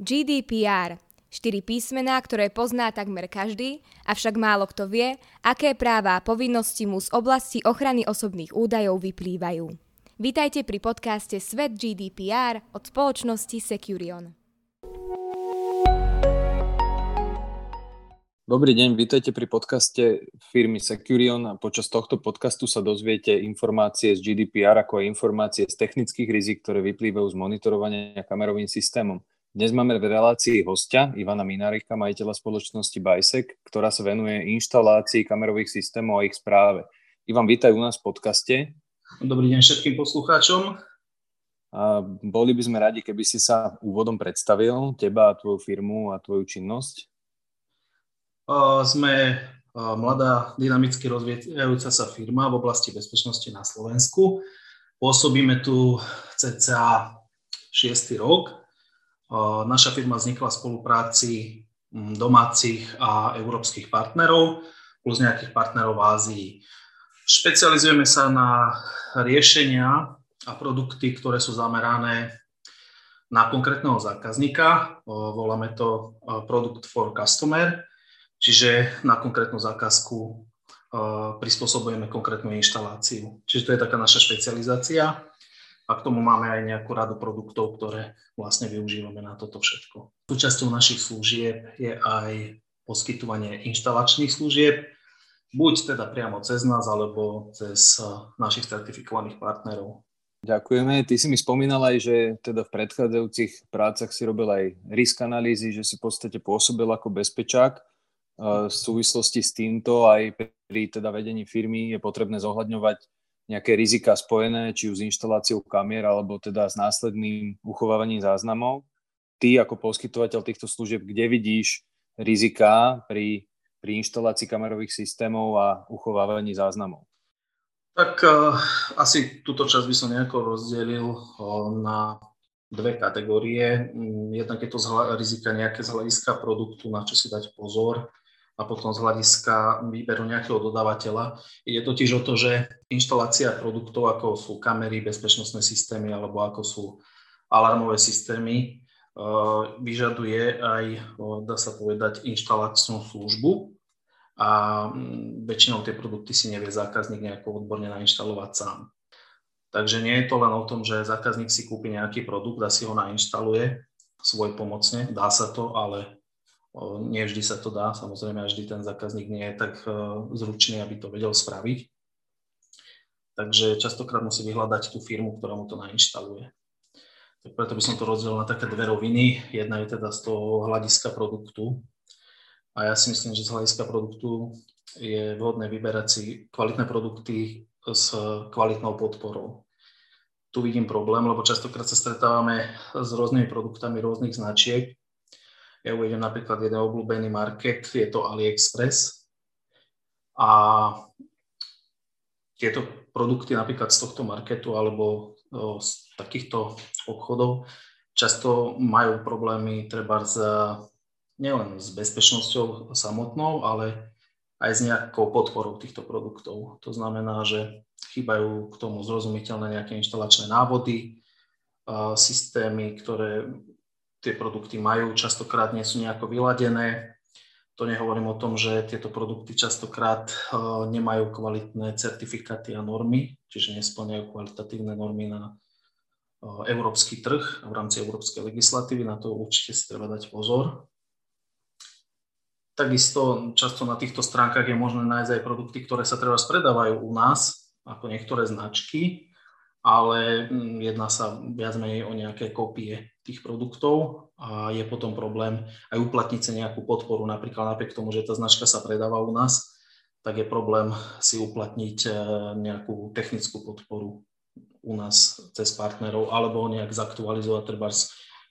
GDPR – štyri písmená, ktoré pozná takmer každý, avšak málo kto vie, aké práva a povinnosti mu z oblasti ochrany osobných údajov vyplývajú. Vítajte pri podcaste Svet GDPR od spoločnosti Securion. Dobrý deň, vítajte pri podcaste firmy Securion počas tohto podcastu sa dozviete informácie z GDPR ako aj informácie z technických rizik, ktoré vyplývajú z monitorovania kamerovým systémom. Dnes máme v relácii hostia Ivana Minarika, majiteľa spoločnosti Bisec, ktorá sa venuje inštalácii kamerových systémov a ich správe. Ivan, vítaj u nás v podcaste. Dobrý deň všetkým poslucháčom. A boli by sme radi, keby si sa úvodom predstavil, teba a tvoju firmu a tvoju činnosť. Sme mladá, dynamicky rozvíjajúca sa firma v oblasti bezpečnosti na Slovensku. Pôsobíme tu cca 6. rok Naša firma vznikla v spolupráci domácich a európskych partnerov plus nejakých partnerov v Ázii. Špecializujeme sa na riešenia a produkty, ktoré sú zamerané na konkrétneho zákazníka. Voláme to produkt for customer, čiže na konkrétnu zákazku prispôsobujeme konkrétnu inštaláciu. Čiže to je taká naša špecializácia a k tomu máme aj nejakú radu produktov, ktoré vlastne využívame na toto všetko. Súčasťou našich služieb je aj poskytovanie inštalačných služieb, buď teda priamo cez nás, alebo cez eh, našich certifikovaných partnerov. Ďakujeme. Ty si mi spomínal aj, že teda v predchádzajúcich prácach si robil aj risk analýzy, že si v podstate pôsobil ako bezpečák. Eh, v súvislosti s týmto aj pri teda vedení firmy je potrebné zohľadňovať nejaké rizika spojené, či už s inštaláciou kamier, alebo teda s následným uchovávaním záznamov. Ty ako poskytovateľ týchto služieb, kde vidíš rizika pri, pri inštalácii kamerových systémov a uchovávaní záznamov? Tak uh, asi túto časť by som nejako rozdelil uh, na dve kategórie. Mm, jednak je to z rizika nejaké z hľadiska produktu, na čo si dať pozor a potom z hľadiska výberu nejakého dodávateľa. Ide totiž o to, že inštalácia produktov, ako sú kamery, bezpečnostné systémy alebo ako sú alarmové systémy, e, vyžaduje aj, e, dá sa povedať, inštalačnú službu a mm, väčšinou tie produkty si nevie zákazník nejako odborne nainštalovať sám. Takže nie je to len o tom, že zákazník si kúpi nejaký produkt a si ho nainštaluje svoj pomocne, dá sa to, ale nie vždy sa to dá, samozrejme, vždy ten zákazník nie je tak e, zručný, aby to vedel spraviť. Takže častokrát musí vyhľadať tú firmu, ktorá mu to nainštaluje. Tak preto by som to rozdelil na také dve roviny. Jedna je teda z toho hľadiska produktu. A ja si myslím, že z hľadiska produktu je vhodné vyberať si kvalitné produkty s kvalitnou podporou. Tu vidím problém, lebo častokrát sa stretávame s rôznymi produktami rôznych značiek ja uvedem napríklad jeden obľúbený market, je to AliExpress. A tieto produkty napríklad z tohto marketu alebo z takýchto obchodov často majú problémy treba s, nielen s bezpečnosťou samotnou, ale aj s nejakou podporou týchto produktov. To znamená, že chýbajú k tomu zrozumiteľné nejaké inštalačné návody, systémy, ktoré tie produkty majú, častokrát nie sú nejako vyladené. To nehovorím o tom, že tieto produkty častokrát eh, nemajú kvalitné certifikáty a normy, čiže nesplňajú kvalitatívne normy na eh, európsky trh v rámci európskej legislatívy. Na to určite si treba dať pozor. Takisto často na týchto stránkach je možné nájsť aj produkty, ktoré sa treba predávajú u nás, ako niektoré značky, ale mm, jedná sa viac menej o nejaké kópie tých produktov a je potom problém aj uplatniť sa nejakú podporu, napríklad napriek tomu, že tá značka sa predáva u nás, tak je problém si uplatniť e, nejakú technickú podporu u nás cez partnerov alebo nejak zaktualizovať treba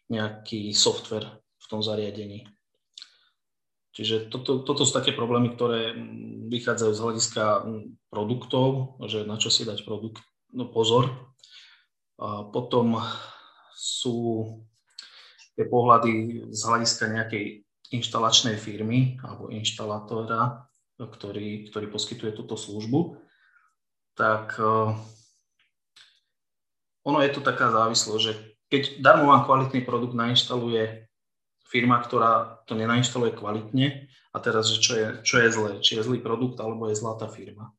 nejaký software v tom zariadení. Čiže toto, toto sú také problémy, ktoré mm, vychádzajú z hľadiska mm, produktov, že na čo si dať produkt, no pozor. A potom sú tie pohľady z hľadiska nejakej inštalačnej firmy alebo inštalatóra, ktorý, ktorý poskytuje túto službu, tak uh, ono je to taká závislosť, že keď darmo vám kvalitný produkt nainštaluje firma, ktorá to nenainštaluje kvalitne a teraz, že čo je, čo je zlé, či je zlý produkt alebo je zlá tá firma.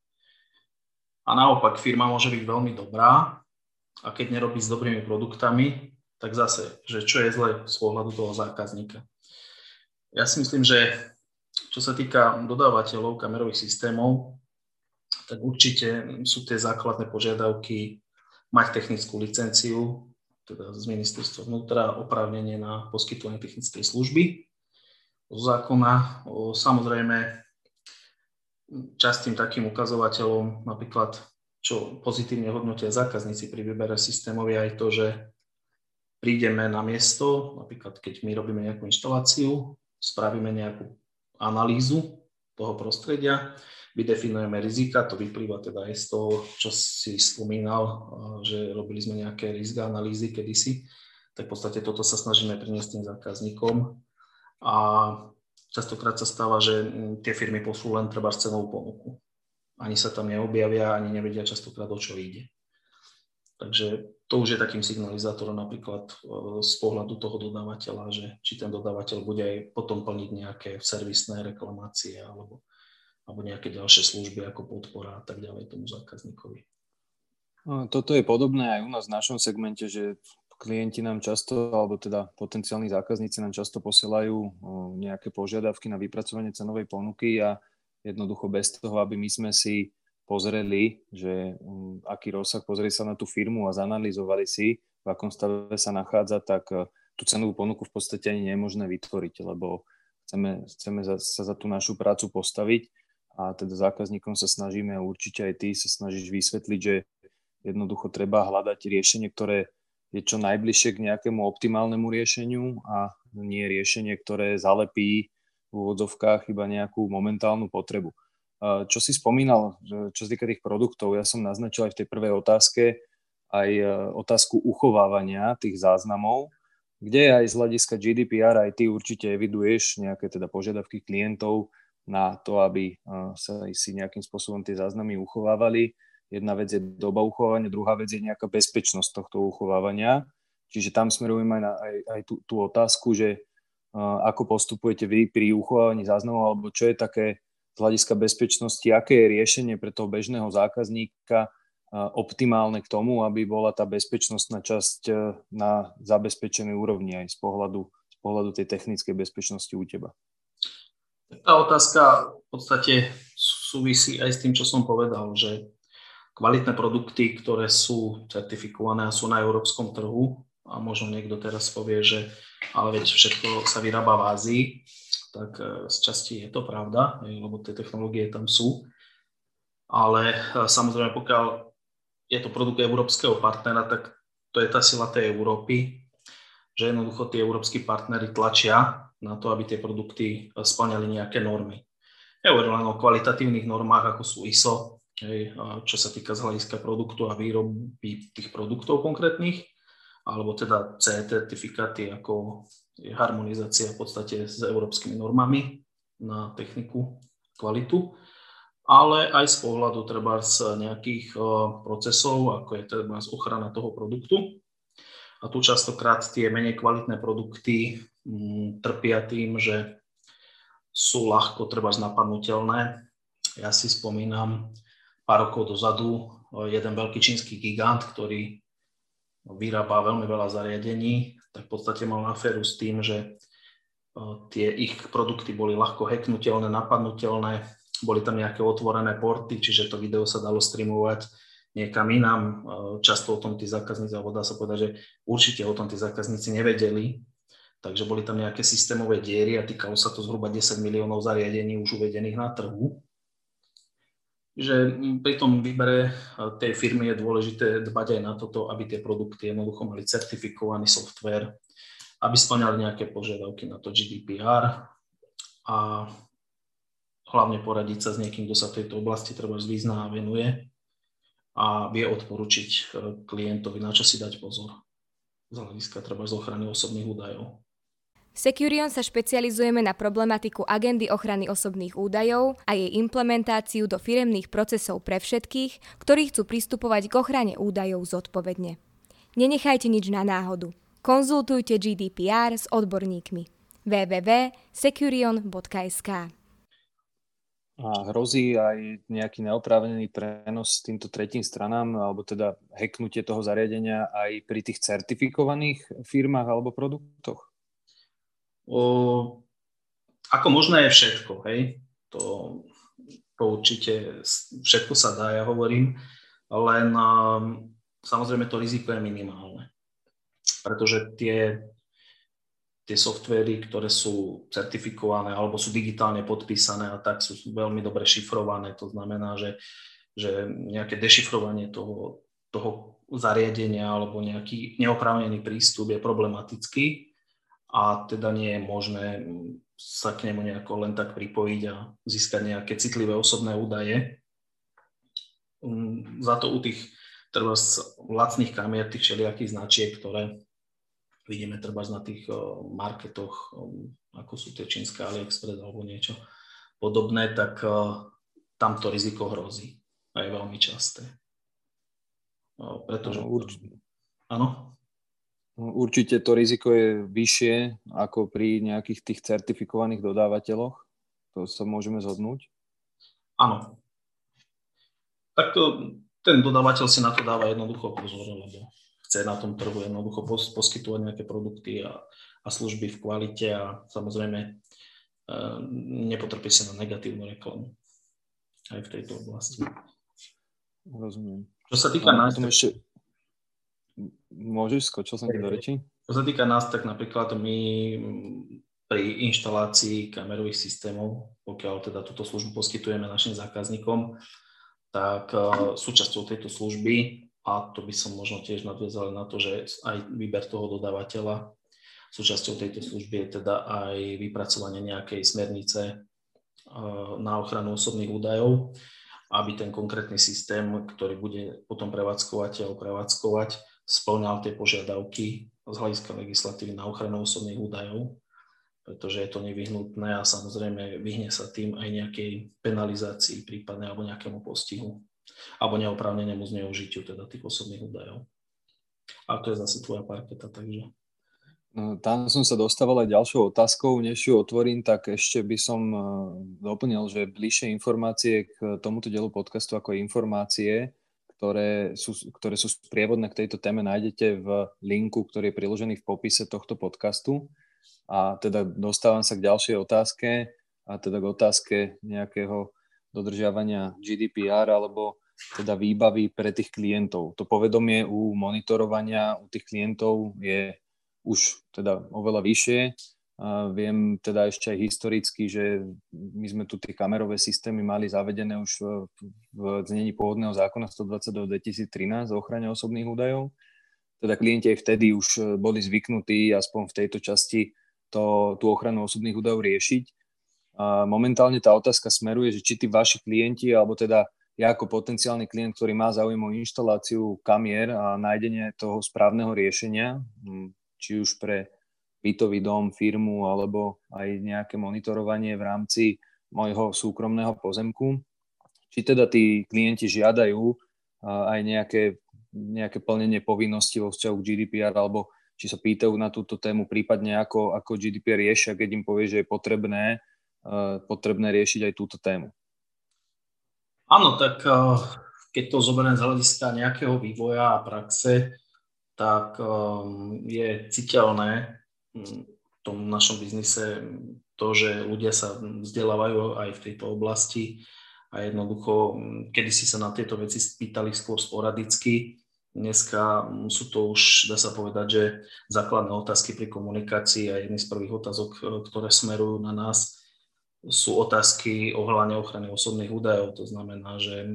A naopak, firma môže byť veľmi dobrá a keď nerobí s dobrými produktami, tak zase, že čo je zlé z pohľadu toho zákazníka. Ja si myslím, že čo sa týka dodávateľov kamerových systémov, tak určite sú tie základné požiadavky mať technickú licenciu, teda z ministerstva vnútra, oprávnenie na poskytovanie technickej služby zo zákona. Samozrejme, častým takým ukazovateľom, napríklad čo pozitívne hodnotia zákazníci pri výbere systémov je aj to, že prídeme na miesto, napríklad keď my robíme nejakú inštaláciu, spravíme nejakú analýzu toho prostredia, vydefinujeme rizika, to vyplýva teda aj z toho, čo si spomínal, že robili sme nejaké rizika analýzy kedysi, tak v podstate toto sa snažíme priniesť tým zákazníkom. A častokrát sa stáva, že tie firmy poslú len treba cenovú ponuku. Ani sa tam neobjavia, ani nevedia častokrát, o čo ide. Takže to už je takým signalizátorom napríklad e, z pohľadu toho dodávateľa, že či ten dodávateľ bude aj potom plniť nejaké servisné reklamácie alebo, alebo nejaké ďalšie služby ako podpora a tak ďalej tomu zákazníkovi. No, toto je podobné aj u nás v našom segmente, že klienti nám často, alebo teda potenciálni zákazníci nám často posielajú nejaké požiadavky na vypracovanie cenovej ponuky a jednoducho bez toho, aby my sme si pozreli, že um, aký rozsah, pozreli sa na tú firmu a zanalizovali si, v akom stave sa nachádza, tak uh, tú cenovú ponuku v podstate ani nie je možné vytvoriť, lebo chceme, chceme za, sa za tú našu prácu postaviť a teda zákazníkom sa snažíme určite aj ty sa snažíš vysvetliť, že jednoducho treba hľadať riešenie, ktoré je čo najbližšie k nejakému optimálnemu riešeniu a nie riešenie, ktoré zalepí v úvodzovkách iba nejakú momentálnu potrebu. Čo si spomínal, čo sa týka tých produktov, ja som naznačil aj v tej prvej otázke aj e, otázku uchovávania tých záznamov, kde aj z hľadiska GDPR aj ty určite eviduješ nejaké teda požiadavky klientov na to, aby e, sa si nejakým spôsobom tie záznamy uchovávali. Jedna vec je doba uchovávania, druhá vec je nejaká bezpečnosť tohto uchovávania. Čiže tam smerujem aj, na, aj, aj tú, tú otázku, že uh, ako postupujete vy pri uchovávaní záznamov, alebo čo je také z hľadiska bezpečnosti, aké je riešenie pre toho bežného zákazníka optimálne k tomu, aby bola tá bezpečnostná časť e, na zabezpečenej úrovni aj z pohľadu, z pohľadu tej technickej bezpečnosti u teba. Tá otázka v podstate súvisí aj s tým, čo som povedal, že kvalitné produkty, ktoré sú certifikované a sú na európskom trhu, a možno niekto teraz povie, že ale veď všetko sa vyrába v Ázii, tak e, z časti je to pravda, lebo tie technológie tam sú. Ale e, samozrejme, pokiaľ je to produkt európskeho partnera, tak to je tá sila tej Európy, že jednoducho tie európsky partnery tlačia na to, aby tie produkty e, splňali nejaké normy. Ja hovorím len o kvalitatívnych normách, ako sú ISO, čo sa týka z hľadiska produktu a výroby tých produktov konkrétnych, alebo teda C certifikáty ako je harmonizácia v podstate s európskymi normami na techniku, kvalitu, ale aj z pohľadu treba z nejakých procesov, ako je treba ochrana toho produktu. A tu častokrát tie menej kvalitné produkty mm, trpia tým, že sú ľahko treba napadnutelné. Ja si spomínam pár rokov dozadu jeden veľký čínsky gigant, ktorý vyrába veľmi veľa zariadení, tak v podstate mal aféru s tým, že tie ich produkty boli ľahko hacknutelné, napadnutelné, boli tam nejaké otvorené porty, čiže to video sa dalo streamovať niekam inám. Často o tom tí zákazníci, alebo dá sa povedať, že určite o tom tí zákazníci nevedeli, takže boli tam nejaké systémové diery a týkalo sa to zhruba 10 miliónov zariadení už uvedených na trhu že pri tom výbere tej firmy je dôležité dbať aj na toto, aby tie produkty jednoducho mali certifikovaný software, aby splňali nejaké požiadavky na to GDPR a hlavne poradiť sa s niekým, kto sa v tejto oblasti treba zvýzná a venuje a vie odporučiť e, klientovi, na čo si dať pozor z hľadiska treba z ochrany osobných údajov. Securion sa špecializujeme na problematiku agendy ochrany osobných údajov a jej implementáciu do firemných procesov pre všetkých, ktorí chcú pristupovať k ochrane údajov zodpovedne. Nenechajte nič na náhodu. Konzultujte GDPR s odborníkmi. www.securion.sk. A hrozí aj nejaký neoprávnený prenos týmto tretím stranám, alebo teda hacknutie toho zariadenia aj pri tých certifikovaných firmách alebo produktoch? O, ako možné je všetko, hej? To, to určite všetko sa dá, ja hovorím, len um, samozrejme to riziko je minimálne. Pretože tie, tie softvery, ktoré sú certifikované alebo sú digitálne podpísané a tak sú veľmi dobre šifrované, to znamená, že, že nejaké dešifrovanie toho, toho zariadenia alebo nejaký neoprávnený prístup je problematický a teda nie je možné sa k nemu nejako len tak pripojiť a získať nejaké citlivé osobné údaje. Mm, za to u tých treba lacných kamier, tých všelijakých značiek, ktoré vidíme treba na tých marketoch, ako sú tie čínske AliExpress alebo niečo podobné, tak tam to riziko hrozí a je veľmi časté. Pretože... Áno? Určite to riziko je vyššie ako pri nejakých tých certifikovaných dodávateľoch. To sa môžeme zhodnúť? Áno. Tak to, ten dodávateľ si na to dáva jednoducho pozor, lebo chce na tom trhu jednoducho pos, poskytovať nejaké produkty a, a služby v kvalite a samozrejme e, nepotrpí sa na negatívnu reklamu aj v tejto oblasti. Rozumiem. Čo sa týka nás... Ešte Môžeš, skočil som ti do reči. Čo sa týka nás, tak napríklad my pri inštalácii kamerových systémov, pokiaľ teda túto službu poskytujeme našim zákazníkom, tak uh, súčasťou tejto služby, a to by som možno tiež nadviazal na to, že aj výber toho dodávateľa, súčasťou tejto služby je teda aj vypracovanie nejakej smernice uh, na ochranu osobných údajov, aby ten konkrétny systém, ktorý bude potom prevádzkovateľ prevádzkovať, splňal tie požiadavky z hľadiska legislatívy na ochranu osobných údajov, pretože je to nevyhnutné a samozrejme vyhne sa tým aj nejakej penalizácii prípadne alebo nejakému postihu alebo neoprávnenému zneužitiu teda tých osobných údajov. A to je zase tvoja parketa, takže... No, tam som sa dostával aj ďalšou otázkou, než ju otvorím, tak ešte by som e, doplnil, že bližšie informácie k tomuto dielu podcastu ako informácie ktoré sú, ktoré sú sprievodné k tejto téme, nájdete v linku, ktorý je priložený v popise tohto podcastu. A teda dostávam sa k ďalšej otázke, a teda k otázke nejakého dodržiavania GDPR alebo teda výbavy pre tých klientov. To povedomie u monitorovania u tých klientov je už teda oveľa vyššie Viem teda ešte aj historicky, že my sme tu tie kamerové systémy mali zavedené už v znení pôvodného zákona 122 2013 o ochrane osobných údajov. Teda klienti aj vtedy už boli zvyknutí aspoň v tejto časti to, tú ochranu osobných údajov riešiť. Momentálne tá otázka smeruje, že či tí vaši klienti, alebo teda ja ako potenciálny klient, ktorý má záujem o inštaláciu kamier a nájdenie toho správneho riešenia, či už pre bytový dom, firmu alebo aj nejaké monitorovanie v rámci môjho súkromného pozemku. Či teda tí klienti žiadajú aj nejaké, nejaké plnenie povinnosti vo vzťahu k GDPR alebo či sa pýtajú na túto tému, prípadne ako, ako GDPR riešia, keď im povie, že je potrebné, potrebné riešiť aj túto tému. Áno, tak keď to zoberiem z hľadiska nejakého vývoja a praxe, tak je citeľné, v tom našom biznise to, že ľudia sa vzdelávajú aj v tejto oblasti a jednoducho, kedy si sa na tieto veci spýtali skôr sporadicky, dneska sú to už, dá sa povedať, že základné otázky pri komunikácii a jedny z prvých otázok, ktoré smerujú na nás, sú otázky ohľadne ochrany osobných údajov. To znamená, že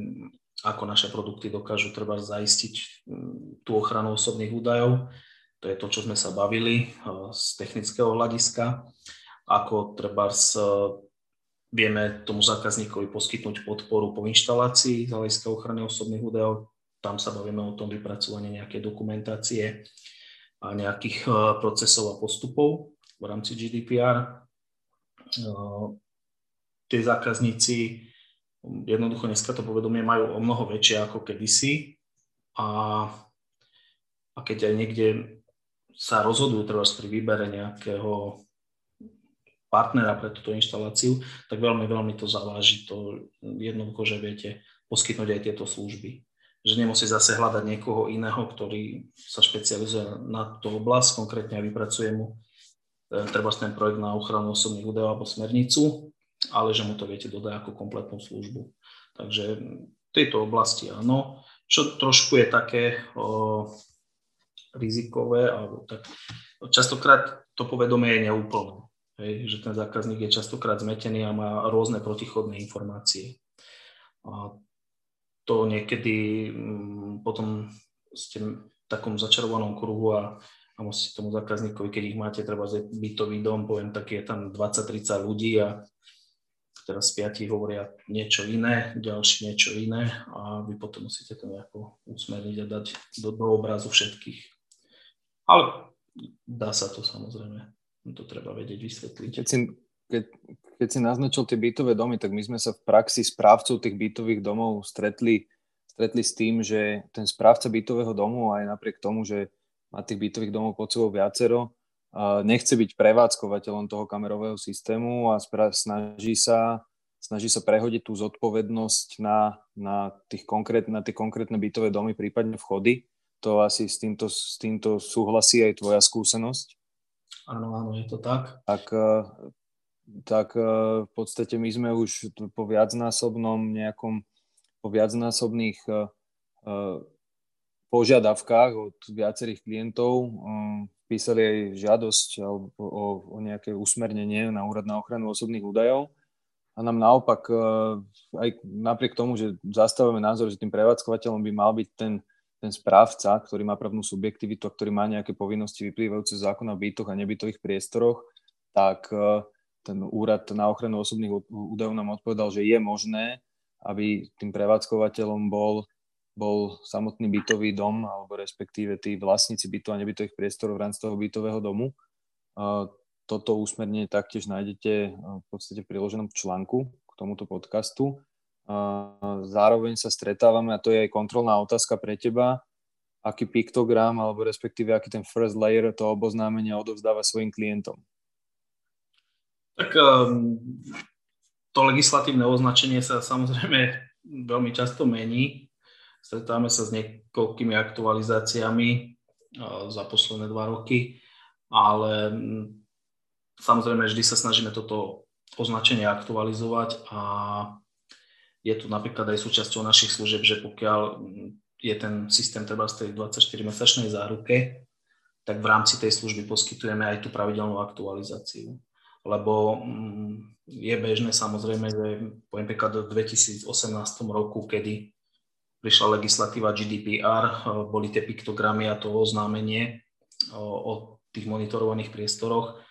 ako naše produkty dokážu treba zaistiť tú ochranu osobných údajov to je to, čo sme sa bavili eh, z technického hľadiska, ako treba vieme tomu zákazníkovi poskytnúť podporu po inštalácii z hľadiska ochrany osobných údajov. Tam sa bavíme o tom vypracovaní nejakej dokumentácie a nejakých eh, procesov a postupov v rámci GDPR. Eh, tie zákazníci jednoducho dneska to povedomie majú o mnoho väčšie ako kedysi a, a keď aj niekde sa rozhodujú teraz pri výbere nejakého partnera pre túto inštaláciu, tak veľmi, veľmi to zaváži to jednoducho, že viete poskytnúť aj tieto služby. Že nemusí zase hľadať niekoho iného, ktorý sa špecializuje na tú oblasť, konkrétne aj vypracuje mu e, treba ten projekt na ochranu osobných údajov alebo smernicu, ale že mu to viete dodať ako kompletnú službu. Takže v tejto oblasti áno. Čo trošku je také o, rizikové, alebo tak častokrát to povedomie je neúplné. Hej, že ten zákazník je častokrát zmetený a má rôzne protichodné informácie. A to niekedy mm, potom ste v takom začarovanom kruhu a, a musíte tomu zákazníkovi, keď ich máte, treba bytový dom, poviem, tak je tam 20-30 ľudí a teraz piati hovoria niečo iné, ďalší niečo iné a vy potom musíte to nejako usmerniť a dať do, do obrazu všetkých. Ale dá sa to samozrejme. To treba vedieť vysvetliť. Keď si, keď, keď si naznačil tie bytové domy, tak my sme sa v praxi správcov tých bytových domov stretli, stretli s tým, že ten správca bytového domu aj napriek tomu, že má tých bytových domov pod sebou viacero, nechce byť prevádzkovateľom toho kamerového systému a snaží sa, snaží sa prehodiť tú zodpovednosť na, na, tých konkrét, na tie konkrétne bytové domy, prípadne vchody. To asi s týmto, s týmto súhlasí aj tvoja skúsenosť? Áno, áno, je to tak. Tak, eh, tak eh, v podstate my sme už po viacnásobnom nejakom, po viacnásobných eh, požiadavkách od viacerých klientov písali aj žiadosť o, o, o nejaké usmernenie na úrad na ochranu osobných údajov. A nám naopak, aj napriek tomu, že zastávame názor, že tým prevádzkovateľom by mal byť ten ten správca, ktorý má právnu subjektivitu a ktorý má nejaké povinnosti vyplývajúce z zákona o bytoch a nebytových priestoroch, tak e, ten úrad na ochranu osobných údajov nám odpovedal, že je možné, aby tým prevádzkovateľom bol, bol samotný bytový dom, alebo respektíve tí vlastníci bytov a nebytových priestorov v rámci toho bytového domu. E, toto úsmernenie taktiež nájdete e, v podstate v priloženom článku k tomuto podcastu. Zároveň sa stretávame, a to je aj kontrolná otázka pre teba, aký piktogram, alebo respektíve aký ten first layer to oboznámenia odovzdáva svojim klientom. Tak um, to legislatívne označenie sa samozrejme veľmi často mení. Stretávame sa s niekoľkými aktualizáciami uh, za posledné dva roky, ale um, samozrejme vždy sa snažíme toto označenie aktualizovať a je tu napríklad aj súčasťou našich služieb, že pokiaľ je ten systém treba z tej 24-mesačnej záruke, tak v rámci tej služby poskytujeme aj tú pravidelnú aktualizáciu. Lebo mm, je bežné samozrejme, že poviem príklad v 2018 roku, kedy prišla legislatíva GDPR, eh, boli tie piktogramy a to oznámenie o, eh, o tých monitorovaných priestoroch,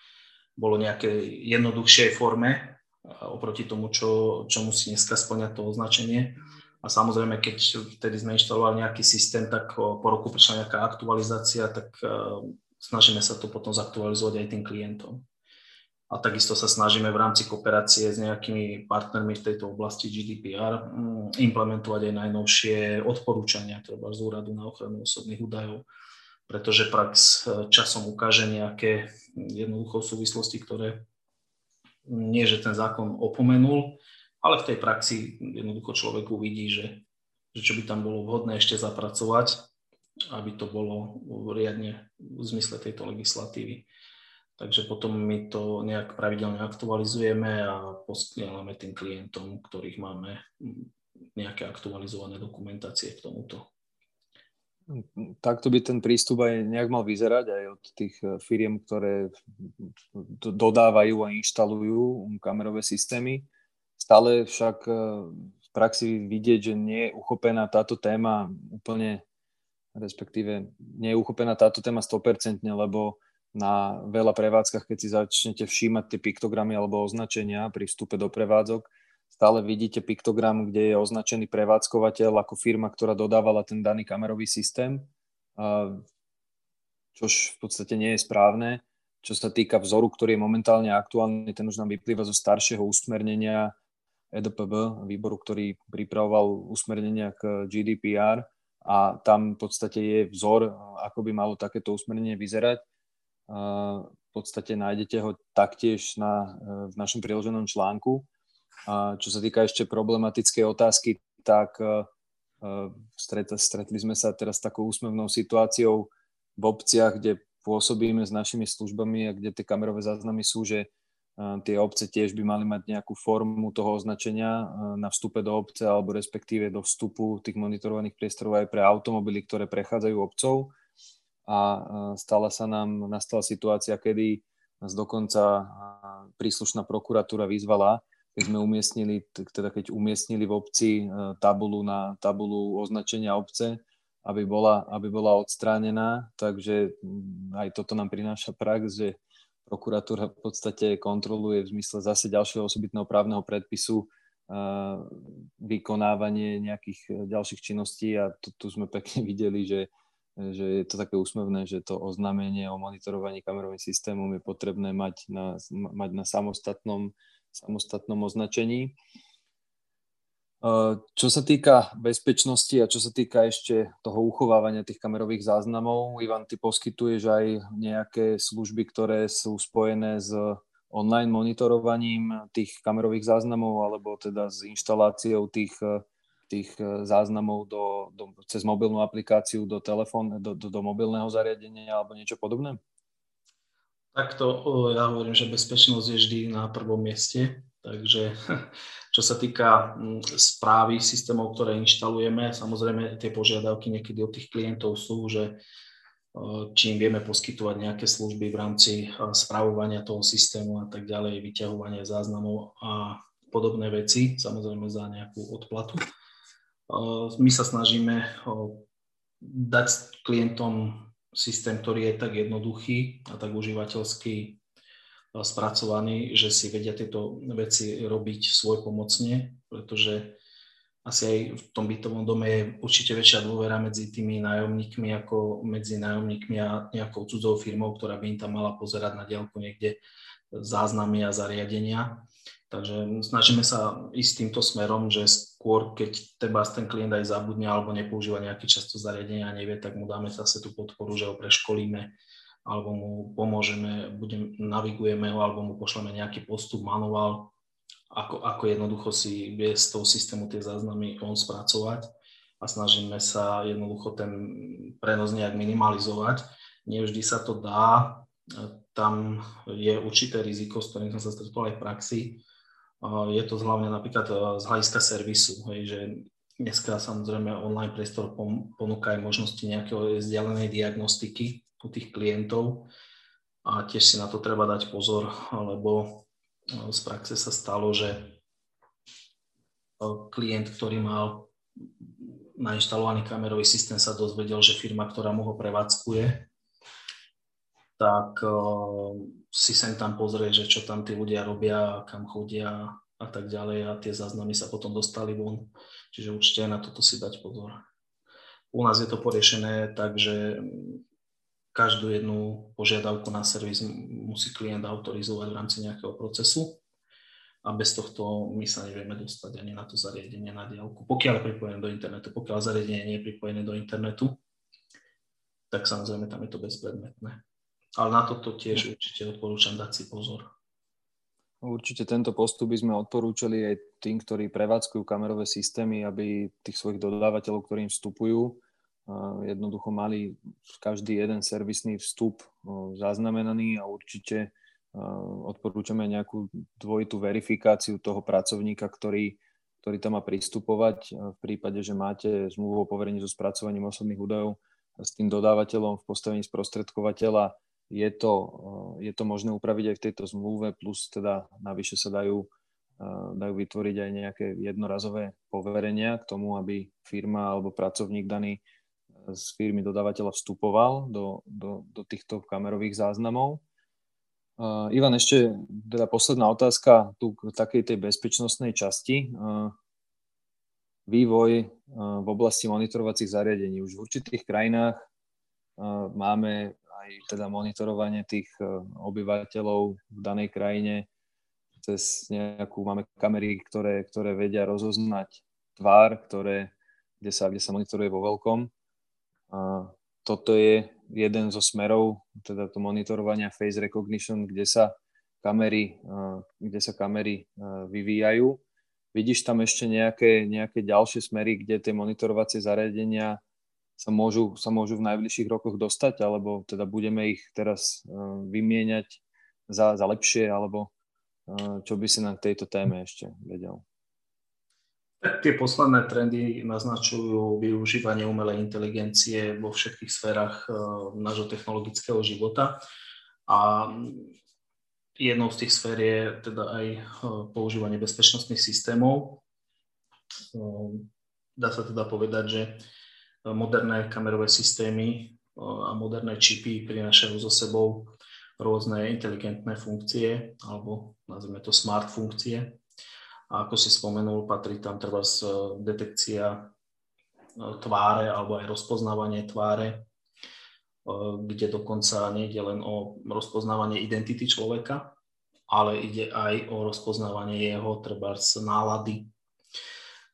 bolo nejaké jednoduchšej forme, oproti tomu, čo, čo musí dneska splňať to označenie. A samozrejme, keď vtedy sme inštalovali nejaký systém, tak po roku prišla nejaká aktualizácia, tak snažíme sa to potom zaktualizovať aj tým klientom. A takisto sa snažíme v rámci kooperácie s nejakými partnermi v tejto oblasti GDPR mm, implementovať aj najnovšie odporúčania, treba z úradu na ochranu osobných údajov, pretože prax e, časom ukáže nejaké jednoducho súvislosti, ktoré nie, že ten zákon opomenul, ale v tej praxi jednoducho človek uvidí, že, že čo by tam bolo vhodné ešte zapracovať, aby to bolo riadne v zmysle tejto legislatívy. Takže potom my to nejak pravidelne aktualizujeme a poskládame tým klientom, ktorých máme nejaké aktualizované dokumentácie k tomuto takto by ten prístup aj nejak mal vyzerať aj od tých eh, firiem, ktoré dodávajú a inštalujú kamerové systémy. Stále však eh, v praxi vidieť, že nie je uchopená táto téma úplne, respektíve nie je uchopená táto téma 100%, lebo na veľa prevádzkach, keď si začnete všímať tie piktogramy alebo označenia pri vstupe do prevádzok, stále vidíte piktogram, kde je označený prevádzkovateľ ako firma, ktorá dodávala ten daný kamerový systém, čož v podstate nie je správne. Čo sa týka vzoru, ktorý je momentálne aktuálny, ten už nám vyplýva zo staršieho usmernenia EDPB, výboru, ktorý pripravoval usmernenia k GDPR a tam v podstate je vzor, ako by malo takéto usmernenie vyzerať. podstate nájdete ho taktiež na, v našom priloženom článku. A čo sa týka ešte problematickej otázky, tak stretli sme sa teraz s takou úsmevnou situáciou v obciach, kde pôsobíme s našimi službami a kde tie kamerové záznamy sú, že tie obce tiež by mali mať nejakú formu toho označenia na vstupe do obce alebo respektíve do vstupu tých monitorovaných priestorov aj pre automobily, ktoré prechádzajú obcov. A stala sa nám, nastala situácia, kedy nás dokonca príslušná prokuratúra vyzvala, keď sme umiestnili, teda keď umiestnili v obci tabulu na tabulu označenia obce, aby bola, aby bola odstránená. Takže aj toto nám prináša prax, že prokuratúra v podstate kontroluje v zmysle zase ďalšieho osobitného právneho predpisu vykonávanie nejakých e, ďalších činností a tu, tu sme pekne videli, že, že je to také úsmevné, že to oznámenie o monitorovaní kamerovým systémom je potrebné mať na, mať na samostatnom, samostatnom označení. Čo sa týka bezpečnosti a čo sa týka ešte toho uchovávania tých kamerových záznamov, Ivan, ty poskytuješ aj nejaké služby, ktoré sú spojené s online monitorovaním tých kamerových záznamov alebo teda s inštaláciou tých, tých záznamov do, do, cez mobilnú aplikáciu do, telefón, do, do, do mobilného zariadenia alebo niečo podobné? Takto ja hovorím, že bezpečnosť je vždy na prvom mieste, takže Čo sa týka správy systémov, ktoré inštalujeme, samozrejme tie požiadavky niekedy od tých klientov sú, že či im vieme poskytovať nejaké služby v rámci správovania toho systému a tak ďalej, vyťahovanie záznamov a podobné veci, samozrejme za nejakú odplatu. My sa snažíme dať klientom systém, ktorý je tak jednoduchý a tak užívateľský spracovaní, že si vedia tieto veci robiť svoj pomocne, pretože asi aj v tom bytovom dome je určite väčšia dôvera medzi tými nájomníkmi ako medzi nájomníkmi a nejakou cudzou firmou, ktorá by im tam mala pozerať na diálku niekde záznamy a zariadenia. Takže snažíme sa ísť týmto smerom, že skôr, keď teba ten klient aj zabudne alebo nepoužíva nejaký často zariadenia a nevie, tak mu dáme zase tú podporu, že ho preškolíme alebo mu pomôžeme, budem, navigujeme ho, alebo mu pošleme nejaký postup, manuál, ako, ako jednoducho si vie z toho systému tie záznamy on spracovať a snažíme sa jednoducho ten prenos nejak minimalizovať. Nie vždy sa to dá, tam je určité riziko, s ktorým som sa stretol aj v praxi. Je to hlavne napríklad e, z hľadiska servisu, hej, že dneska samozrejme online priestor ponúka aj možnosti nejakého vzdialenej diagnostiky, u tých klientov a tiež si na to treba dať pozor, lebo e, z praxe sa stalo, že e, klient, ktorý mal nainštalovaný kamerový systém, sa dozvedel, že firma, ktorá mu ho prevádzkuje, tak e, si sem tam pozrie, že čo tam tí ľudia robia, kam chodia a tak ďalej a tie záznamy sa potom dostali von. Čiže určite aj na toto si dať pozor. U nás je to poriešené tak, že každú jednu požiadavku na servis musí klient autorizovať v rámci nejakého procesu a bez tohto my sa nevieme dostať ani na to zariadenie na diálku. Pokiaľ je pripojené do internetu, pokiaľ zariadenie nie je pripojené do internetu, tak samozrejme tam je to bezpredmetné. Ale na toto tiež určite odporúčam dať si pozor. Určite tento postup by sme odporúčali aj tým, ktorí prevádzkujú kamerové systémy, aby tých svojich dodávateľov, ktorým vstupujú, jednoducho mali každý jeden servisný vstup zaznamenaný a určite odporúčame nejakú dvojitú verifikáciu toho pracovníka, ktorý, ktorý tam má pristupovať v prípade, že máte zmluvu o poverení so spracovaním osobných údajov s tým dodávateľom v postavení sprostredkovateľa. Je to, je to možné upraviť aj v tejto zmluve, plus teda navyše sa dajú, dajú vytvoriť aj nejaké jednorazové poverenia k tomu, aby firma alebo pracovník daný z firmy dodávateľa vstupoval do, do, do týchto kamerových záznamov. Uh, Ivan, ešte teda posledná otázka tu k takej tej bezpečnostnej časti. Uh, vývoj uh, v oblasti monitorovacích zariadení. Už v určitých krajinách máme aj teda monitorovanie tých uh, obyvateľov v danej krajine cez nejakú, máme kamery, ktoré, ktoré vedia rozoznať tvár, ktoré, kde, sa, kde sa monitoruje vo veľkom. A toto je jeden zo smerov, teda to monitorovania face recognition, kde sa kamery, kde sa kamery vyvíjajú. Vidíš tam ešte nejaké, nejaké ďalšie smery, kde tie monitorovacie zariadenia sa môžu, sa môžu v najbližších rokoch dostať, alebo teda budeme ich teraz vymieňať za, za lepšie, alebo čo by si na tejto téme ešte vedel? Tie posledné trendy naznačujú využívanie umelej inteligencie vo všetkých sférach nášho technologického života. A jednou z tých sfér je teda aj používanie bezpečnostných systémov. Dá sa teda povedať, že moderné kamerové systémy a moderné čipy prinášajú so sebou rôzne inteligentné funkcie, alebo nazvime to smart funkcie. A ako si spomenul, patrí tam treba detekcia e, tváre alebo aj rozpoznávanie tváre, e, kde dokonca nejde len o rozpoznávanie identity človeka, ale ide aj o rozpoznávanie jeho treba nálady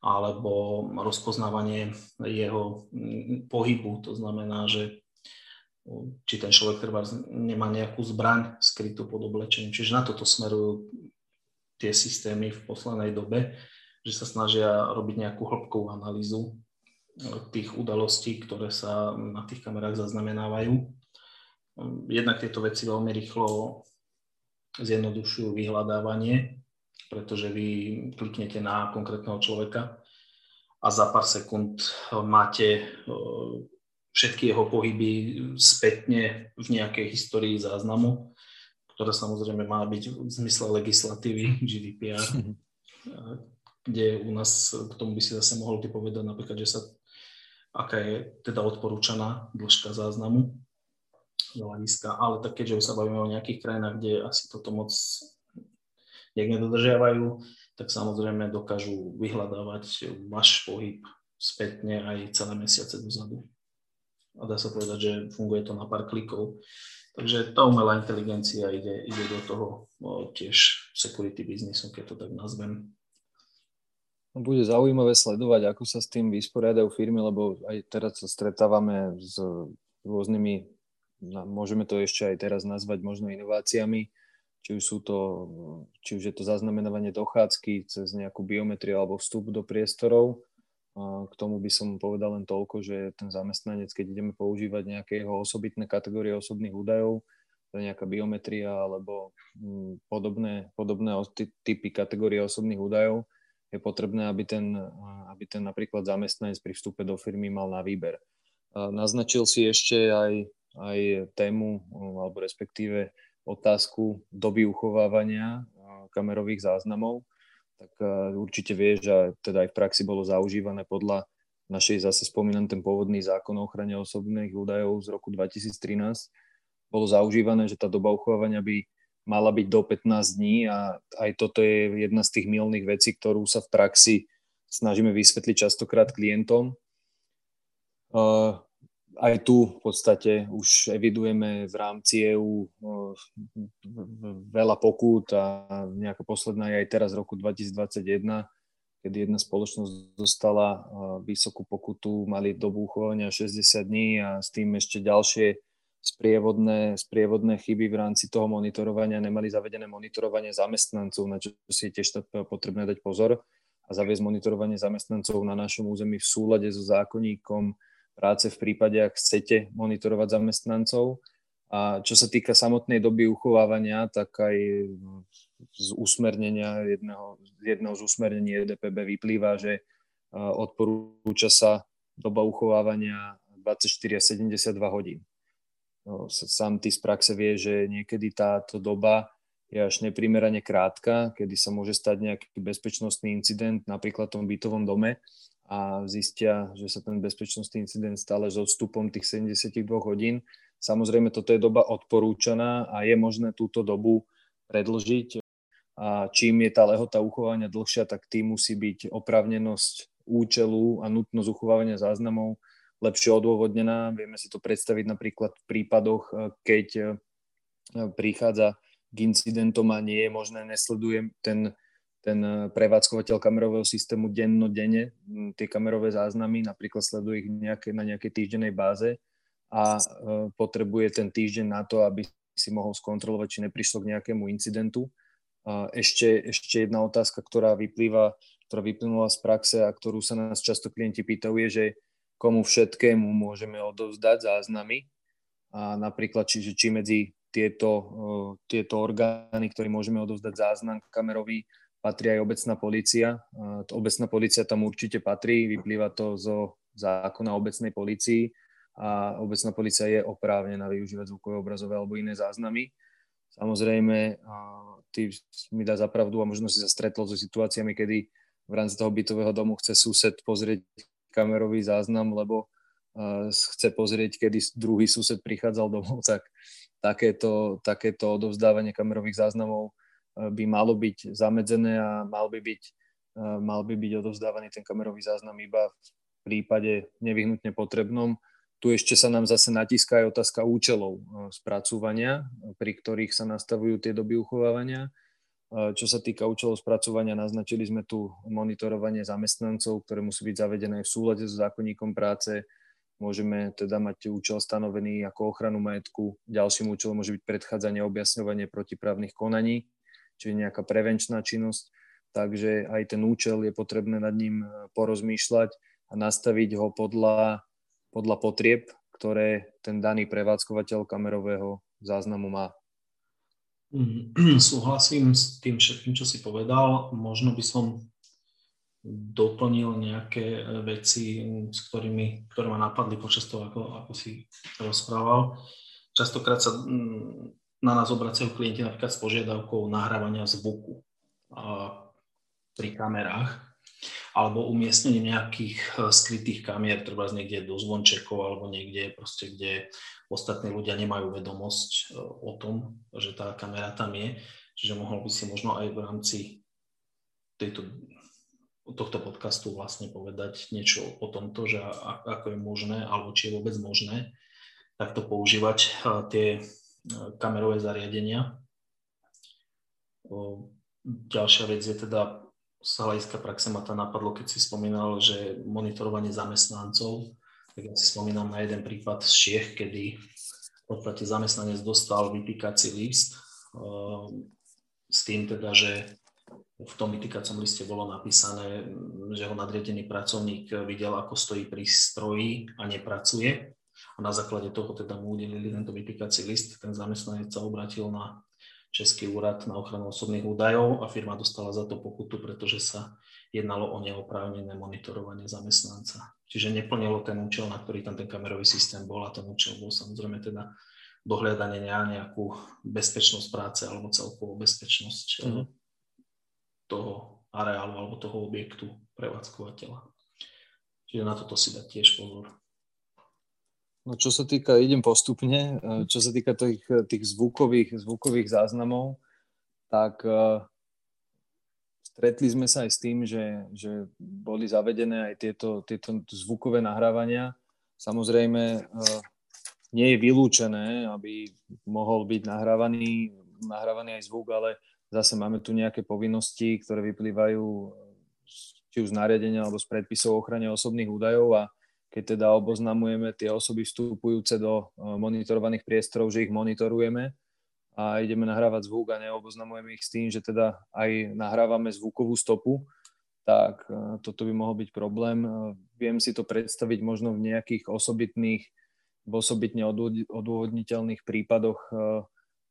alebo rozpoznávanie jeho pohybu. To znamená, že či ten človek treba nemá nejakú zbraň skrytú pod oblečením. Čiže na toto smerujú tie systémy v poslednej dobe, že sa snažia robiť nejakú hĺbkovú analýzu eh, tých udalostí, ktoré sa na tých kamerách zaznamenávajú. Jednak tieto veci veľmi rýchlo zjednodušujú vyhľadávanie, pretože vy kliknete na konkrétneho človeka a za pár sekúnd máte eh, všetky jeho pohyby spätne v nejakej histórii záznamu, ktorá samozrejme má byť v zmysle legislatívy GDPR, kde u nás, k tomu by si zase mohol ty povedať napríklad, že sa, aká je teda odporúčaná dĺžka záznamu z hľadiska, ale tak keďže už sa bavíme o nejakých krajinách, kde asi toto moc nejak nedodržiavajú, tak samozrejme dokážu vyhľadávať váš pohyb spätne aj celé mesiace dozadu a dá sa povedať, že funguje to na pár klikov. Takže tá umelá inteligencia ide, ide do toho o, tiež security biznisu, keď to tak nazvem. No, bude zaujímavé sledovať, ako sa s tým vysporiadajú firmy, lebo aj teraz sa stretávame s rôznymi, môžeme to ešte aj teraz nazvať možno inováciami, či už, sú to, či už je to zaznamenávanie dochádzky cez nejakú biometriu alebo vstup do priestorov, k tomu by som povedal len toľko, že ten zamestnanec, keď ideme používať nejaké jeho osobitné kategórie osobných údajov, to je nejaká biometria alebo mm, podobné, podobné typy kategórie osobných údajov, je potrebné, aby ten, aby ten napríklad zamestnanec pri vstupe do firmy mal na výber. Naznačil si ešte aj, aj tému, alebo respektíve otázku doby uchovávania kamerových záznamov tak e, určite vieš, že teda aj v praxi bolo zaužívané podľa našej zase spomínam ten pôvodný zákon o ochrane osobných údajov z roku 2013. Bolo zaužívané, že tá doba uchovávania by mala byť do 15 dní a aj toto je jedna z tých milných vecí, ktorú sa v praxi snažíme vysvetliť častokrát klientom. Aj tu v podstate už evidujeme v rámci EU veľa pokút a nejaká posledná je aj teraz v roku 2021, kedy jedna spoločnosť dostala vysokú pokutu, mali dobu uchovania 60 dní a s tým ešte ďalšie sprievodné, sprievodné chyby v rámci toho monitorovania, nemali zavedené monitorovanie zamestnancov, na čo si je tiež potrebné dať pozor a zaviesť monitorovanie zamestnancov na našom území v súlade so zákonníkom práce v prípade, ak chcete monitorovať zamestnancov. A čo sa týka samotnej doby uchovávania, tak aj z usmernenia jedného, jedného z usmernení EDPB vyplýva, že odporúča sa doba uchovávania 24 a 72 hodín. No, sám ty z praxe vie, že niekedy táto doba je až neprimerane krátka, kedy sa môže stať nejaký bezpečnostný incident, napríklad v tom bytovom dome, a zistia, že sa ten bezpečnostný incident stále s odstupom tých 72 hodín. Samozrejme, toto je doba odporúčaná a je možné túto dobu predlžiť. A čím je tá lehota uchovania dlhšia, tak tým musí byť opravnenosť účelu a nutnosť uchovávania záznamov lepšie odôvodnená. Vieme si to predstaviť napríklad v prípadoch, keď e, prichádza k incidentom a nie je možné, nesledujem ten ten eh, prevádzkovateľ kamerového systému dennodenne tie kamerové záznamy, napríklad sleduje ich nejaké, na nejakej týždennej báze a potrebuje ten týždeň na to, aby si mohol skontrolovať, či neprišlo k nejakému incidentu. Ešte, ešte jedna otázka, ktorá vyplýva, ktorá vyplynula z praxe a ktorú sa nás často klienti pýtajú, je, že komu všetkému môžeme odovzdať záznamy. A napríklad, či, či medzi tieto, tieto orgány, ktoré môžeme odovzdať záznam kamerový, patrí aj obecná policia. Obecná policia tam určite patrí, vyplýva to zo zákona o obecnej policii a obecná policia je oprávnená využívať zvukové, obrazové alebo iné záznamy. Samozrejme, ty mi dá zapravdu a možno si sa stretol so situáciami, kedy v rámci toho bytového domu chce sused pozrieť kamerový záznam, lebo chce pozrieť, kedy druhý sused prichádzal domov, tak takéto, takéto odovzdávanie kamerových záznamov by malo byť zamedzené a mal by byť, mal by byť odovzdávaný ten kamerový záznam iba v prípade nevyhnutne potrebnom. Tu ešte sa nám zase natíska aj otázka účelov spracúvania, pri ktorých sa nastavujú tie doby uchovávania. Čo sa týka účelov spracovania, naznačili sme tu monitorovanie zamestnancov, ktoré musí byť zavedené v súlade so zákonníkom práce. Môžeme teda mať účel stanovený ako ochranu majetku. Ďalším účelom môže byť predchádzanie a objasňovanie protiprávnych konaní čiže nejaká prevenčná činnosť, takže aj ten účel je potrebné nad ním e, porozmýšľať a nastaviť ho podľa, podľa potrieb, ktoré ten daný prevádzkovateľ kamerového záznamu má. Mm, súhlasím s tým všetkým, čo si povedal. Možno by som doplnil nejaké e, veci, s ktorými, ktoré ma napadli počas toho, ako, ako si rozprával. Častokrát sa na nás obracajú klienti napríklad s požiadavkou nahrávania zvuku pri kamerách alebo umiestnenie nejakých e, skrytých kamier, treba niekde do zvončekov alebo niekde proste, kde ostatní ľudia nemajú vedomosť e, o tom, že tá kamera tam je. Čiže mohol by si možno aj v rámci tejto, tohto podcastu vlastne povedať niečo o tomto, že ako je možné, alebo či je vôbec možné takto používať e, tie kamerové zariadenia. Ďalšia vec je teda z hľadiska praxe ma to napadlo, keď si spomínal, že monitorovanie zamestnancov, tak ja si spomínam na jeden prípad z Čiech, kedy v podstate zamestnanec dostal vytýkací list s tým teda, že v tom vytýkacom liste bolo napísané, že ho nadriadený pracovník videl, ako stojí pri stroji a nepracuje na základe toho teda mu udelili tento vytýkací list. Ten zamestnanec sa obratil na Český úrad na ochranu osobných údajov a firma dostala za to pokutu, pretože sa jednalo o neoprávnené monitorovanie zamestnanca. Čiže neplnilo ten účel, na ktorý tam ten kamerový systém bol a ten účel bol samozrejme teda dohľadanie na nejakú bezpečnosť práce alebo celkovú bezpečnosť mm-hmm. toho areálu alebo toho objektu prevádzkovateľa. Čiže na toto si dať tiež pozor. No čo sa týka, idem postupne, e, čo sa týka tých, tých zvukových, zvukových záznamov, tak uh, stretli sme sa aj s tým, že, že boli zavedené aj tieto, tieto zvukové nahrávania. Samozrejme, uh, nie je vylúčené, aby mohol byť nahrávaný, nahrávaný aj zvuk, ale zase máme tu nejaké povinnosti, ktoré vyplývajú či už z nariadenia alebo z predpisov o ochrane osobných údajov a keď teda oboznamujeme tie osoby vstupujúce do e, monitorovaných priestorov, že ich monitorujeme a ideme nahrávať zvuk a neoboznamujeme ich s tým, že teda aj nahrávame zvukovú stopu, tak e, toto by mohol byť problém. E, viem si to predstaviť možno v nejakých osobitných, v osobitne odôvodniteľných prípadoch,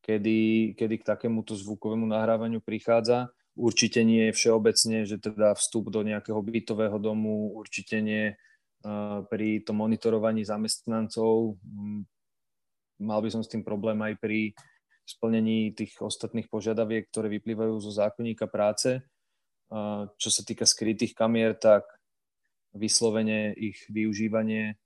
kedy, kedy k takémuto zvukovému nahrávaniu prichádza. Určite nie všeobecne, že teda vstup do nejakého bytového domu, určite nie pri tom monitorovaní zamestnancov. Mal by som s tým problém aj pri splnení tých ostatných požiadaviek, ktoré vyplývajú zo zákonníka práce. Čo sa týka skrytých kamier, tak vyslovene ich využívanie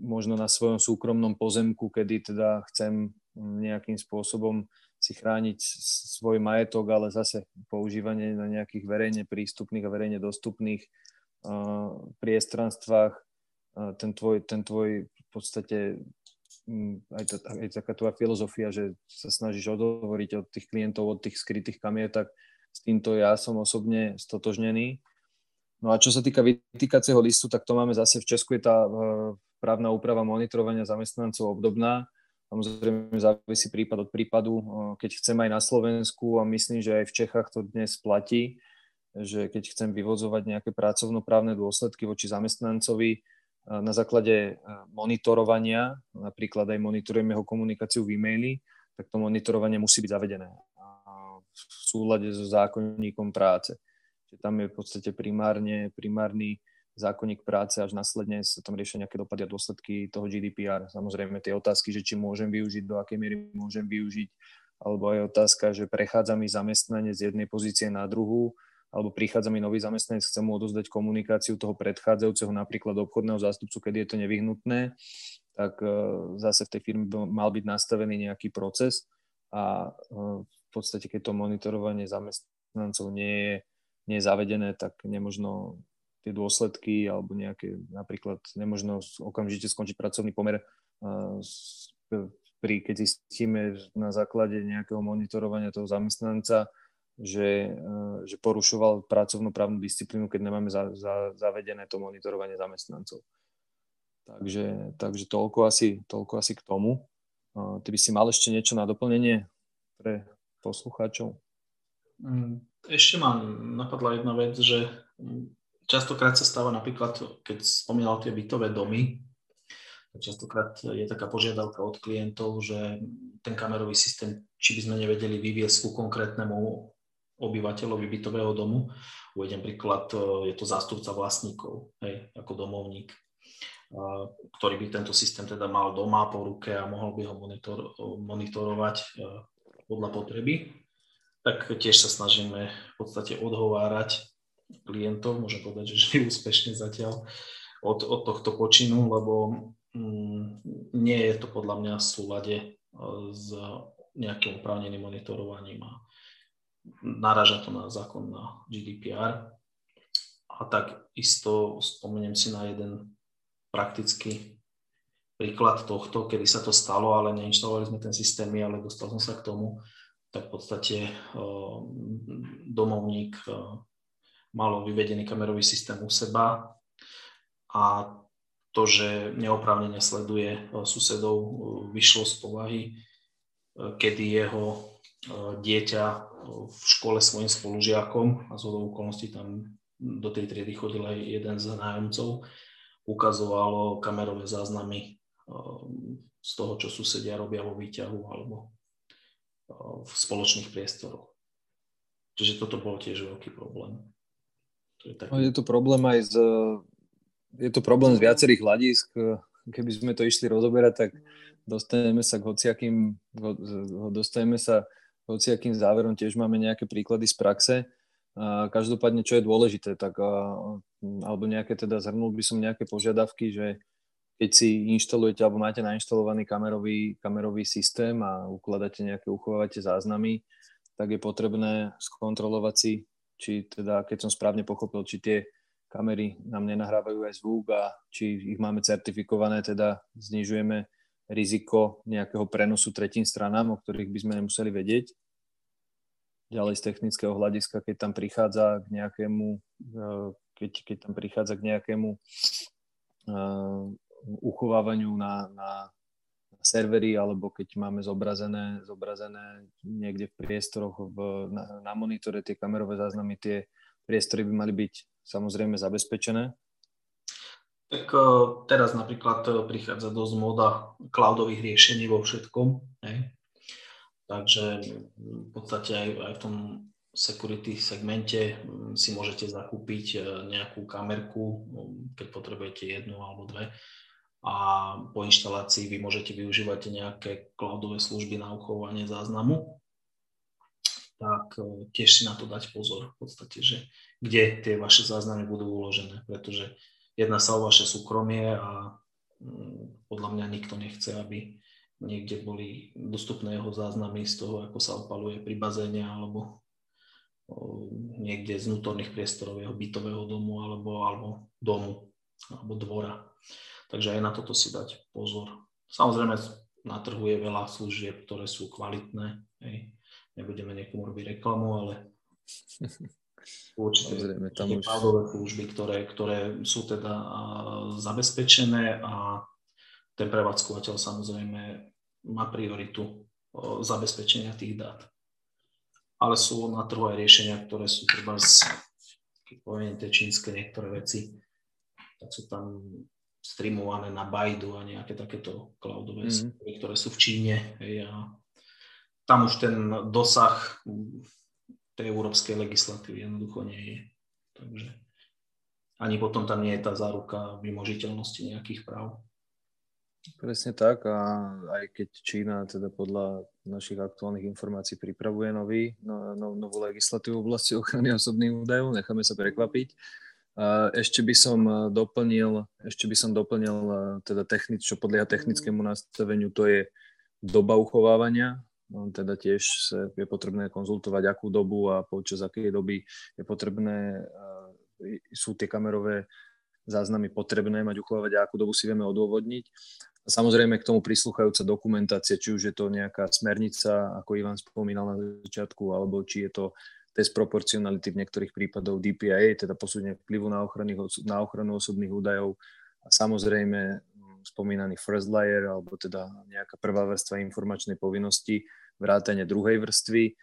možno na svojom súkromnom pozemku, kedy teda chcem nejakým spôsobom si chrániť svoj majetok, ale zase používanie na nejakých verejne prístupných a verejne dostupných priestranstvách ten tvoj, ten tvoj v podstate aj, to, aj taká tvoja filozofia, že sa snažíš odhovoriť od tých klientov, od tých skrytých kamier, tak s týmto ja som osobne stotožnený. No a čo sa týka vytýkacieho listu, tak to máme zase v Česku je tá právna úprava monitorovania zamestnancov obdobná. Samozrejme závisí prípad od prípadu. Keď chcem aj na Slovensku a myslím, že aj v Čechách to dnes platí, že keď chcem vyvozovať nejaké pracovnoprávne dôsledky voči zamestnancovi na základe monitorovania, napríklad aj monitorujem jeho komunikáciu v e-maili, tak to monitorovanie musí byť zavedené v súlade so zákonníkom práce. Čiže tam je v podstate primárne, primárny zákonník práce, až následne sa tam riešia nejaké dopady a dôsledky toho GDPR. Samozrejme tie otázky, že či môžem využiť, do akej miery môžem využiť, alebo aj otázka, že prechádza mi zamestnanie z jednej pozície na druhú, alebo prichádza mi nový zamestnanec, chcem mu odozdať komunikáciu toho predchádzajúceho, napríklad obchodného zástupcu, kedy je to nevyhnutné, tak e, zase v tej firme mal byť nastavený nejaký proces a e, v podstate, keď to monitorovanie zamestnancov nie je, nie je zavedené, tak nemožno tie dôsledky alebo nejaké, napríklad nemožno okamžite skončiť pracovný pomer pri, keď zistíme na základe nejakého monitorovania toho zamestnanca, že, že porušoval pracovnoprávnu disciplínu, keď nemáme za, za, zavedené to monitorovanie zamestnancov. Takže, takže toľko, asi, toľko asi k tomu. Ty by si mal ešte niečo na doplnenie pre poslucháčov? Mm, ešte ma napadla jedna vec, že častokrát sa stáva napríklad, keď spomínal tie bytové domy, častokrát je taká požiadavka od klientov, že ten kamerový systém, či by sme nevedeli vyviesť ku konkrétnemu obyvateľovi bytového domu. Uvedem príklad, je to zástupca vlastníkov, hej, ako domovník, ktorý by tento systém teda mal doma po ruke a mohol by ho monitor, monitorovať podľa potreby. Tak tiež sa snažíme v podstate odhovárať klientov, môžem povedať, že žijú úspešne zatiaľ od, od tohto počinu, lebo mm, nie je to podľa mňa v súlade e, s nejakým oprávneným monitorovaním a naraža to na zákon na GDPR. A tak isto spomeniem si na jeden praktický príklad tohto, kedy sa to stalo, ale neinštalovali sme ten systém, ale dostal som sa k tomu, tak v podstate e, domovník e, malo vyvedený kamerový systém u seba a to, že neoprávnene sleduje e, susedov, vyšlo z povahy, kedy jeho dieťa v škole svojim spolužiakom a z okolností tam do tej triedy chodil aj jeden z nájomcov, ukazovalo kamerové záznamy z toho, čo susedia robia vo výťahu alebo v spoločných priestoroch. Čiže toto bol tiež veľký problém. To je, taký... no, je to problém aj z, je to problém z viacerých hľadisk. Keby sme to išli rozoberať, tak dostaneme sa k hociakým, dostaneme sa hociakým záverom, tiež máme nejaké príklady z praxe. Každopádne, čo je dôležité, tak alebo nejaké teda zhrnul by som nejaké požiadavky, že keď si inštalujete alebo máte nainštalovaný kamerový, kamerový systém a ukladáte nejaké, uchovávate záznamy, tak je potrebné skontrolovať si, či teda, keď som správne pochopil, či tie kamery nám nenahrávajú aj zvuk a či ich máme certifikované, teda znižujeme riziko nejakého prenosu tretím stranám, o ktorých by sme nemuseli vedieť. Ďalej z technického hľadiska, keď tam prichádza k nejakému, eh, keď, keď tam prichádza k nejakému uh, uchovávaniu na, na servery, alebo keď máme zobrazené, zobrazené niekde v priestoroch v, na, na monitore tie kamerové záznamy, tie priestory by mali byť samozrejme zabezpečené? Tak e, teraz napríklad e, prichádza dosť moda cloudových riešení vo všetkom. Hej. Takže v podstate aj, aj v tom security segmente si môžete zakúpiť e, nejakú kamerku, keď potrebujete jednu alebo dve a po inštalácii vy môžete využívať nejaké cloudové služby na uchovanie záznamu, tak tiež si na to dať pozor v podstate, že kde tie vaše záznamy budú uložené, pretože jedná sa o vaše súkromie a mm, podľa mňa nikto nechce, aby niekde boli dostupné jeho záznamy z toho, ako sa opaluje pri bazéne alebo niekde z vnútorných priestorov jeho bytového domu alebo, alebo domu alebo dvora. Takže aj na toto si dať pozor. Samozrejme, na trhu je veľa služieb, ktoré sú kvalitné. Hej. Nebudeme niekomu robiť reklamu, ale určite tam už... služby, ktoré, ktoré sú teda zabezpečené a ten prevádzkovateľ samozrejme má prioritu zabezpečenia tých dát. Ale sú na trhu aj riešenia, ktoré sú treba z, keď poviem, tie čínske niektoré veci, tak sú tam streamované na Baidu a nejaké takéto cloudové mm-hmm. ktoré sú v Číne. Hej, a tam už ten dosah tej európskej legislatívy jednoducho nie je. Takže ani potom tam nie je tá záruka vymožiteľnosti nejakých práv. Presne tak a aj keď Čína teda podľa našich aktuálnych informácií pripravuje nový, no, no, novú legislatívu v oblasti ochrany osobných údajov, necháme sa prekvapiť. Ešte by som doplnil, ešte by som doplnil teda technic, čo podľa technickému nastaveniu, to je doba uchovávania. No, teda tiež je potrebné konzultovať, akú dobu a počas akej doby je potrebné, sú tie kamerové záznamy potrebné mať uchovávať a akú dobu si vieme odôvodniť. A samozrejme k tomu prislúchajúca dokumentácia, či už je to nejaká smernica, ako Ivan spomínal na začiatku, alebo či je to test proporcionality v niektorých prípadoch DPIA, teda posúdenie vplyvu na, ochrany, na ochranu osobných údajov a samozrejme spomínaný first layer, alebo teda nejaká prvá vrstva informačnej povinnosti, vrátane druhej vrstvy,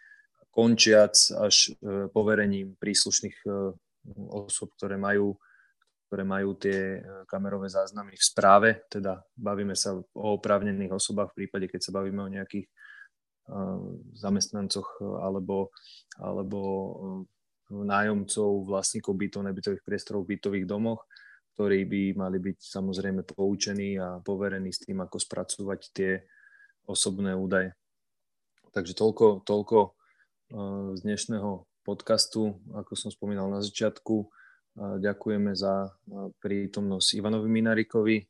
končiac až e, poverením príslušných e, osob, ktoré majú ktoré majú tie e, kamerové záznamy v správe, teda bavíme sa o oprávnených osobách v prípade, keď sa bavíme o nejakých zamestnancoch alebo, alebo nájomcov, vlastníkov bytov, nebytových priestorov v bytových domoch, ktorí by mali byť samozrejme poučení a poverení s tým, ako spracovať tie osobné údaje. Takže toľko, toľko uh, z dnešného podcastu, ako som spomínal na začiatku Ďakujeme za prítomnosť Ivanovi Minarikovi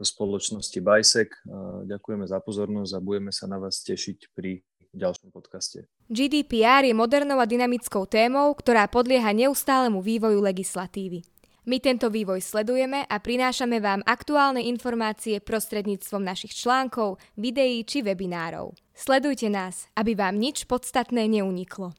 zo spoločnosti Bajsek. Ďakujeme za pozornosť a budeme sa na vás tešiť pri ďalšom podcaste. GDPR je modernou a dynamickou témou, ktorá podlieha neustálemu vývoju legislatívy. My tento vývoj sledujeme a prinášame vám aktuálne informácie prostredníctvom našich článkov, videí či webinárov. Sledujte nás, aby vám nič podstatné neuniklo.